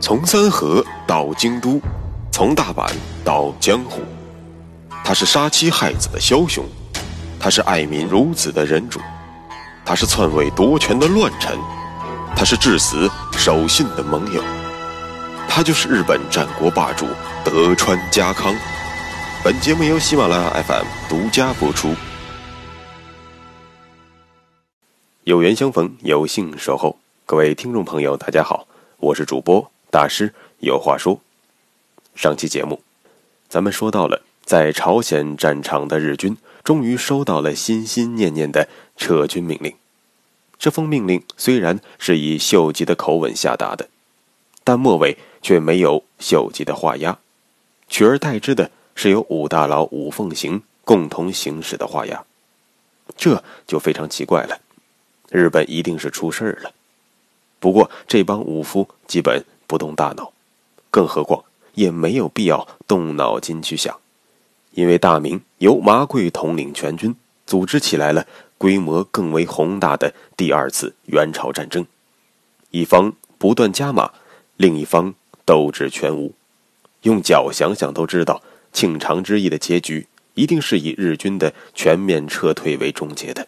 从三河到京都，从大阪到江湖，他是杀妻害子的枭雄，他是爱民如子的仁主，他是篡位夺权的乱臣，他是至死守信的盟友，他就是日本战国霸主德川家康。本节目由喜马拉雅 FM 独家播出。有缘相逢，有幸守候，各位听众朋友，大家好，我是主播。大师有话说。上期节目，咱们说到了，在朝鲜战场的日军终于收到了心心念念的撤军命令。这封命令虽然是以秀吉的口吻下达的，但末尾却没有秀吉的画押，取而代之的是由武大佬武奉行共同行使的画押。这就非常奇怪了，日本一定是出事儿了。不过这帮武夫基本。不动大脑，更何况也没有必要动脑筋去想，因为大明由麻贵统领全军，组织起来了规模更为宏大的第二次元朝战争，一方不断加码，另一方斗志全无。用脚想想都知道，庆长之役的结局一定是以日军的全面撤退为终结的。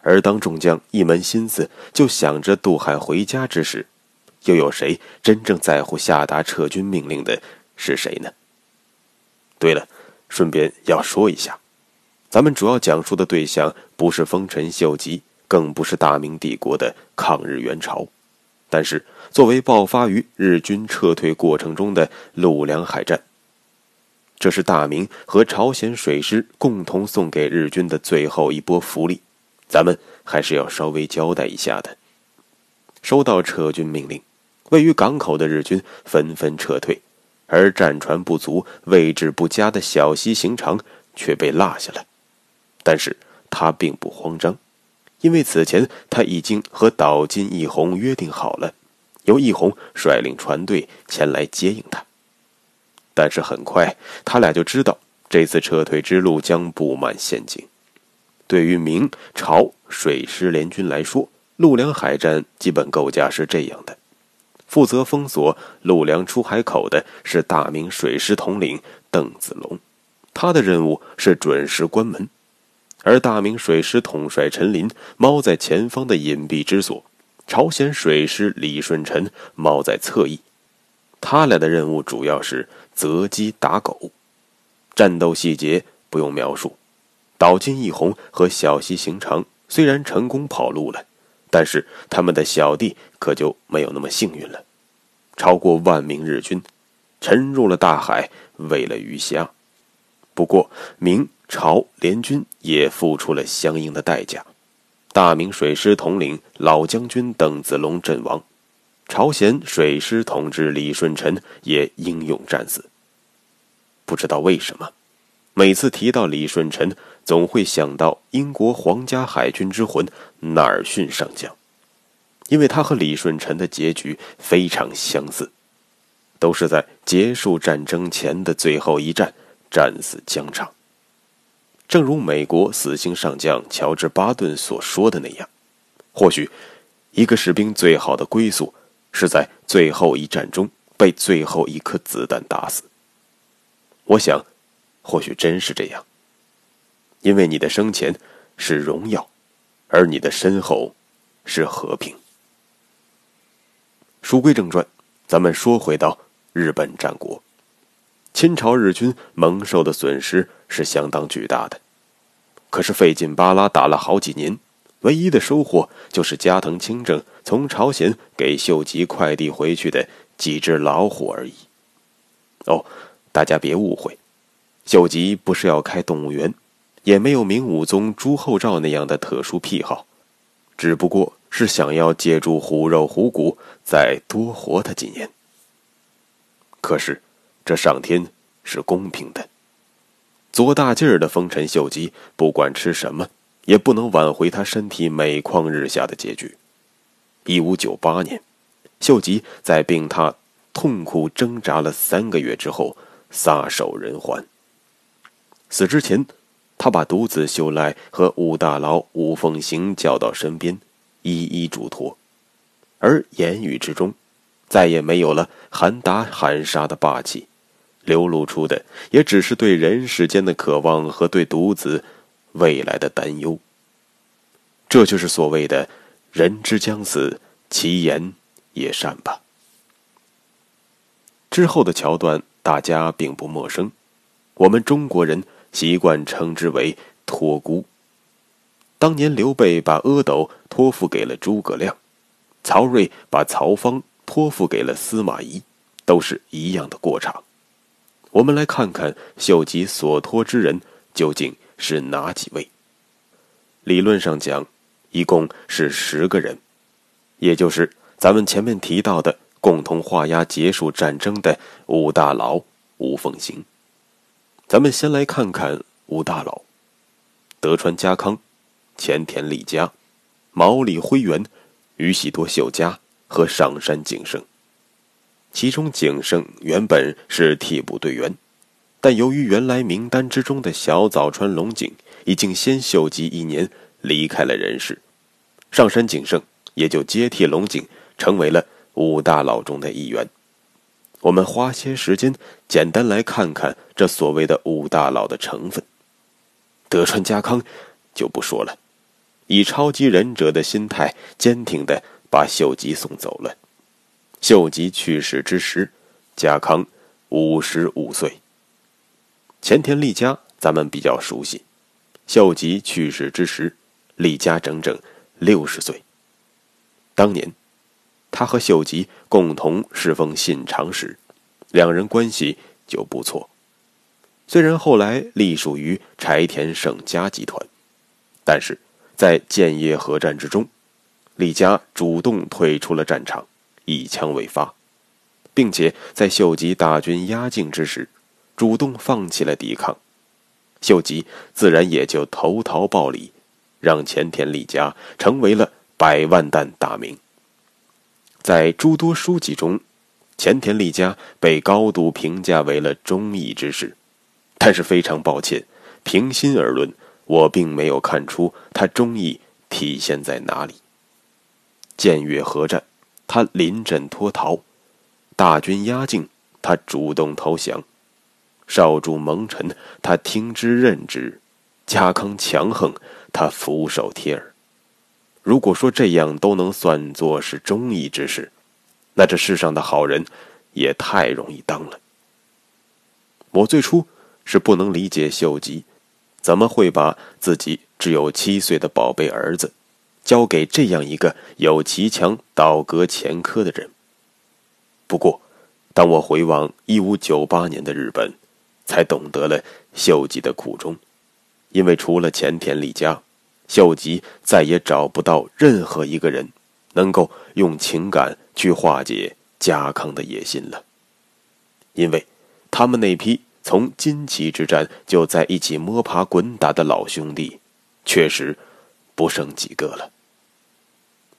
而当众将一门心思就想着渡海回家之时，又有谁真正在乎下达撤军命令的是谁呢？对了，顺便要说一下，咱们主要讲述的对象不是丰臣秀吉，更不是大明帝国的抗日援朝，但是作为爆发于日军撤退过程中的陆良海战，这是大明和朝鲜水师共同送给日军的最后一波福利，咱们还是要稍微交代一下的。收到撤军命令。位于港口的日军纷纷撤退，而战船不足、位置不佳的小西行长却被落下了。但是他并不慌张，因为此前他已经和岛津义弘约定好了，由义弘率领船队前来接应他。但是很快，他俩就知道这次撤退之路将布满陷阱。对于明朝水师联军来说，陆良海战基本构架是这样的。负责封锁陆良出海口的是大明水师统领邓子龙，他的任务是准时关门；而大明水师统帅陈林猫在前方的隐蔽之所，朝鲜水师李舜臣猫在侧翼。他俩的任务主要是择机打狗，战斗细节不用描述。岛津义弘和小西行长虽然成功跑路了。但是他们的小弟可就没有那么幸运了，超过万名日军沉入了大海，喂了鱼虾。不过明朝联军也付出了相应的代价，大明水师统领老将军邓子龙阵亡，朝鲜水师统治李舜臣也英勇战死。不知道为什么，每次提到李舜臣。总会想到英国皇家海军之魂纳尔逊上将，因为他和李舜臣的结局非常相似，都是在结束战争前的最后一战战死疆场。正如美国死星上将乔治·巴顿所说的那样，或许一个士兵最好的归宿是在最后一战中被最后一颗子弹打死。我想，或许真是这样。因为你的生前是荣耀，而你的身后是和平。书归正传，咱们说回到日本战国，清朝日军蒙受的损失是相当巨大的。可是费劲巴拉打了好几年，唯一的收获就是加藤清正从朝鲜给秀吉快递回去的几只老虎而已。哦，大家别误会，秀吉不是要开动物园。也没有明武宗朱厚照那样的特殊癖好，只不过是想要借助虎肉虎骨再多活他几年。可是，这上天是公平的，做大劲儿的丰臣秀吉，不管吃什么，也不能挽回他身体每况日下的结局。一五九八年，秀吉在病榻痛苦挣扎了三个月之后，撒手人寰。死之前。他把独子秀赖和武大佬武奉行叫到身边，一一嘱托，而言语之中，再也没有了喊打喊杀的霸气，流露出的也只是对人世间的渴望和对独子未来的担忧。这就是所谓的“人之将死，其言也善”吧。之后的桥段大家并不陌生，我们中国人习惯称之为“托孤”。当年刘备把阿斗托付给了诸葛亮，曹睿把曹芳托付给了司马懿，都是一样的过场。我们来看看秀吉所托之人究竟是哪几位。理论上讲。一共是十个人，也就是咱们前面提到的共同画押结束战争的五大佬吴奉行。咱们先来看看五大佬：德川家康、前田利家、毛利辉元、宇喜多秀家和上杉景胜。其中景胜原本是替补队员，但由于原来名单之中的小早川龙井已经先秀吉一年。离开了人世，上山景胜也就接替龙井，成为了五大佬中的一员。我们花些时间，简单来看看这所谓的五大佬的成分。德川家康就不说了，以超级忍者的心态，坚挺的把秀吉送走了。秀吉去世之时，家康五十五岁。前田利家咱们比较熟悉，秀吉去世之时。利家整整六十岁。当年，他和秀吉共同侍奉信长时，两人关系就不错。虽然后来隶属于柴田胜家集团，但是在建业合战之中，李家主动退出了战场，一枪未发，并且在秀吉大军压境之时，主动放弃了抵抗，秀吉自然也就投桃报李。让前田利家成为了百万担大名。在诸多书籍中，前田利家被高度评价为了忠义之士，但是非常抱歉，平心而论，我并没有看出他忠义体现在哪里。建越合战，他临阵脱逃；大军压境，他主动投降；少主蒙尘，他听之任之；家康强横。他俯首帖耳。如果说这样都能算作是忠义之事，那这世上的好人也太容易当了。我最初是不能理解秀吉怎么会把自己只有七岁的宝贝儿子交给这样一个有奇强倒戈前科的人。不过，当我回望一五九八年的日本，才懂得了秀吉的苦衷。因为除了前田利家，秀吉再也找不到任何一个人能够用情感去化解家康的野心了。因为，他们那批从金崎之战就在一起摸爬滚打的老兄弟，确实不剩几个了。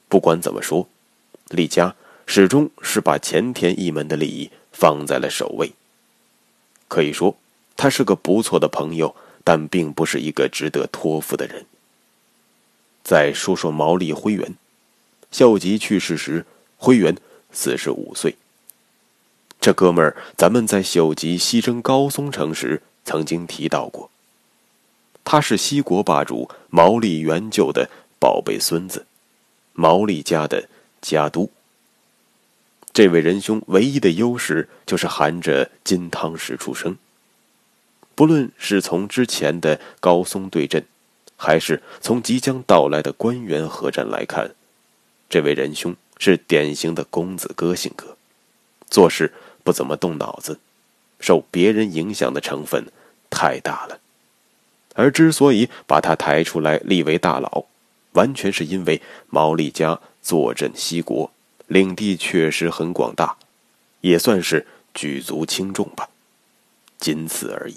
不管怎么说，利家始终是把前田一门的利益放在了首位。可以说，他是个不错的朋友。但并不是一个值得托付的人。再说说毛利辉元，秀吉去世时，辉元四十五岁。这哥们儿，咱们在秀吉西征高松城时曾经提到过。他是西国霸主毛利元就的宝贝孙子，毛利家的家督。这位仁兄唯一的优势就是含着金汤匙出生。不论是从之前的高松对阵，还是从即将到来的官员合战来看，这位仁兄是典型的公子哥性格，做事不怎么动脑子，受别人影响的成分太大了。而之所以把他抬出来立为大佬，完全是因为毛利家坐镇西国，领地确实很广大，也算是举足轻重吧，仅此而已。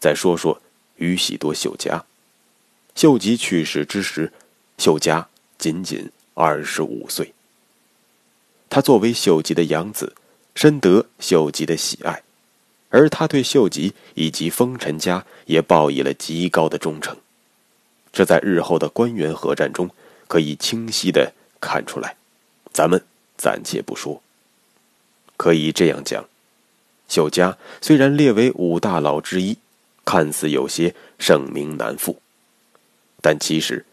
再说说宇喜多秀家，秀吉去世之时，秀家仅仅二十五岁。他作为秀吉的养子，深得秀吉的喜爱，而他对秀吉以及丰臣家也报以了极高的忠诚，这在日后的关原合战中可以清晰的看出来。咱们暂且不说。可以这样讲：秀家虽然列为五大佬之一，看似有些盛名难副，但其实，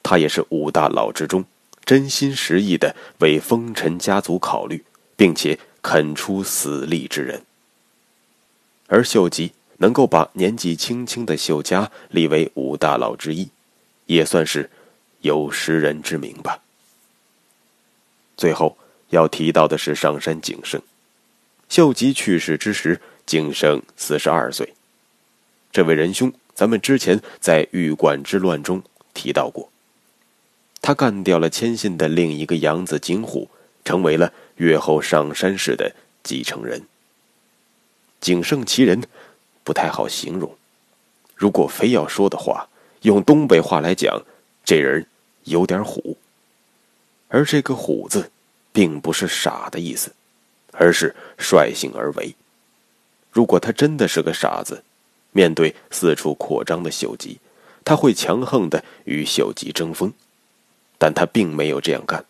他也是五大佬之中真心实意的为丰臣家族考虑，并且肯出死力之人。而秀吉能够把年纪轻轻的秀家立为五大佬之一，也算是有识人之明吧。最后要提到的是上山景胜，秀吉去世之时，景胜四十二岁。这位仁兄，咱们之前在玉馆之乱中提到过，他干掉了千信的另一个养子景虎，成为了越后上山氏的继承人。景胜其人，不太好形容。如果非要说的话，用东北话来讲，这人有点虎。而这个“虎”字，并不是傻的意思，而是率性而为。如果他真的是个傻子，面对四处扩张的秀吉，他会强横的与秀吉争锋。但他并没有这样干，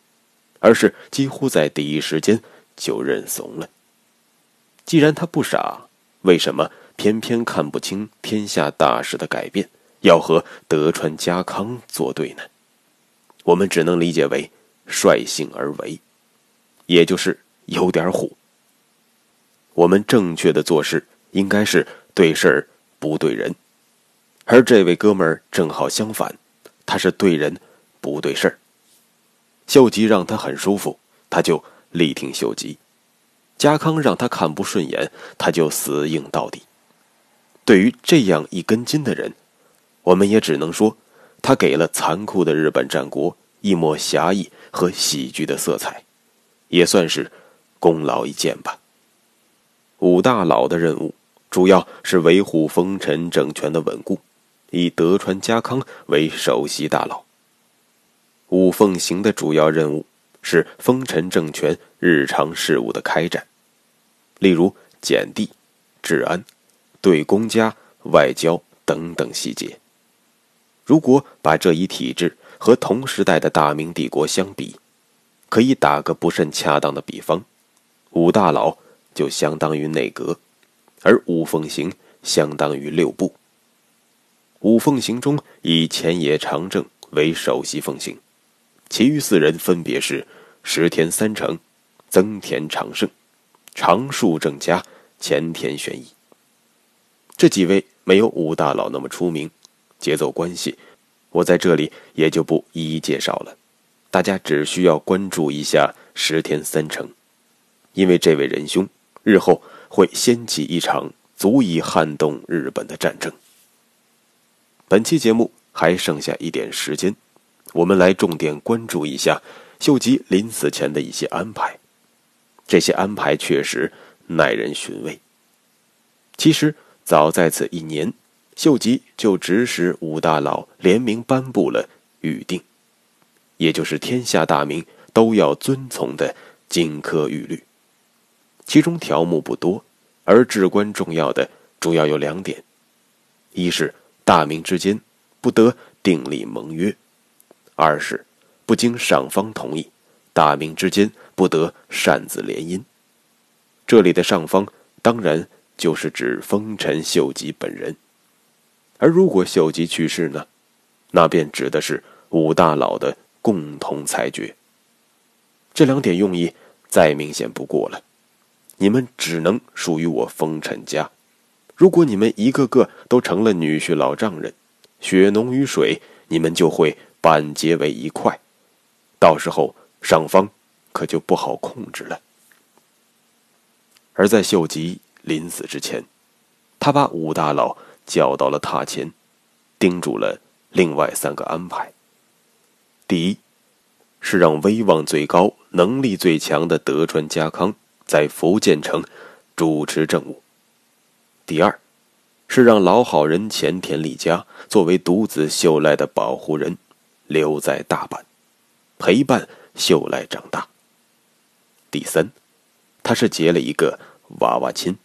而是几乎在第一时间就认怂了。既然他不傻，为什么偏偏看不清天下大势的改变，要和德川家康作对呢？我们只能理解为率性而为，也就是有点虎。我们正确的做事应该是对事儿不对人，而这位哥们儿正好相反，他是对人不对事儿。秀吉让他很舒服，他就力挺秀吉。家康让他看不顺眼，他就死硬到底。对于这样一根筋的人，我们也只能说，他给了残酷的日本战国一抹侠义和喜剧的色彩，也算是功劳一件吧。五大佬的任务主要是维护丰臣政权的稳固，以德川家康为首席大佬。五奉行的主要任务。是丰臣政权日常事务的开展，例如减地、治安、对公家、外交等等细节。如果把这一体制和同时代的大明帝国相比，可以打个不甚恰当的比方：五大佬就相当于内阁，而五奉行相当于六部。五奉行中以前野长政为首席奉行。其余四人分别是石田三成、增田长盛、长树正家、前田玄一。这几位没有五大佬那么出名，节奏关系，我在这里也就不一一介绍了。大家只需要关注一下石田三成，因为这位仁兄日后会掀起一场足以撼动日本的战争。本期节目还剩下一点时间。我们来重点关注一下秀吉临死前的一些安排，这些安排确实耐人寻味。其实早在此一年，秀吉就指使五大佬联名颁布了预定，也就是天下大名都要遵从的金科玉律。其中条目不多，而至关重要的主要有两点：一是大明之间不得订立盟约。二是，不经上方同意，大明之间不得擅自联姻。这里的上方当然就是指丰臣秀吉本人，而如果秀吉去世呢，那便指的是五大佬的共同裁决。这两点用意再明显不过了，你们只能属于我丰臣家。如果你们一个个都成了女婿老丈人，血浓于水，你们就会。半结为一块，到时候上方可就不好控制了。而在秀吉临死之前，他把五大佬叫到了榻前，叮嘱了另外三个安排：第一，是让威望最高、能力最强的德川家康在福建城主持政务；第二，是让老好人前田利家作为独子秀赖的保护人。留在大阪，陪伴秀赖长大。第三，他是结了一个娃娃亲。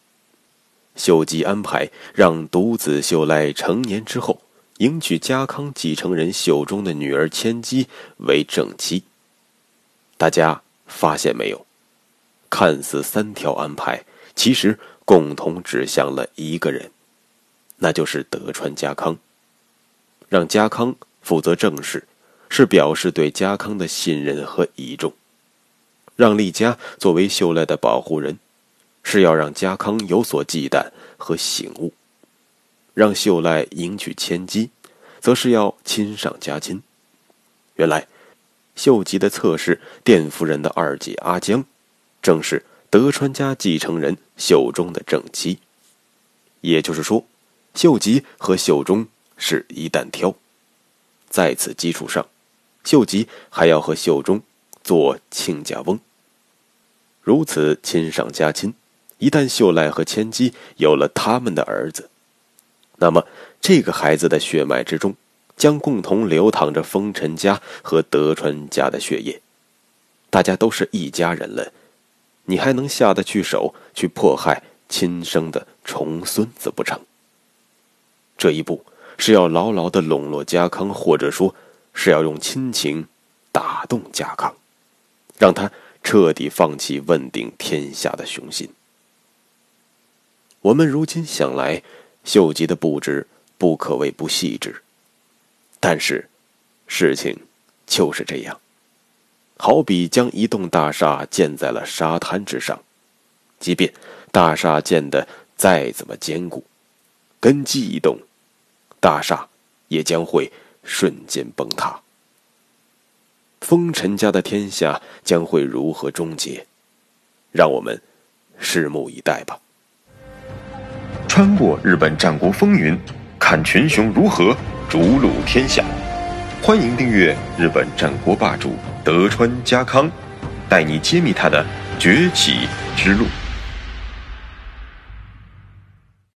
秀吉安排让独子秀赖成年之后，迎娶家康继承人秀忠的女儿千姬为正妻。大家发现没有？看似三条安排，其实共同指向了一个人，那就是德川家康。让家康负责政事，是表示对家康的信任和倚重；让丽家作为秀赖的保护人，是要让家康有所忌惮和醒悟；让秀赖迎娶千金，则是要亲上加亲。原来，秀吉的侧室殿夫人的二姐阿江，正是德川家继承人秀忠的正妻。也就是说，秀吉和秀忠。是一担挑，在此基础上，秀吉还要和秀忠做亲家翁。如此亲上加亲，一旦秀赖和千姬有了他们的儿子，那么这个孩子的血脉之中将共同流淌着丰臣家和德川家的血液，大家都是一家人了，你还能下得去手去迫害亲生的重孙子不成？这一步。是要牢牢的笼络家康，或者说，是要用亲情打动家康，让他彻底放弃问鼎天下的雄心。我们如今想来，秀吉的布置不可谓不细致，但是，事情就是这样。好比将一栋大厦建在了沙滩之上，即便大厦建的再怎么坚固，根基一动。大厦也将会瞬间崩塌，风尘家的天下将会如何终结？让我们拭目以待吧。穿过日本战国风云，看群雄如何逐鹿天下。欢迎订阅日本战国霸主德川家康，带你揭秘他的崛起之路。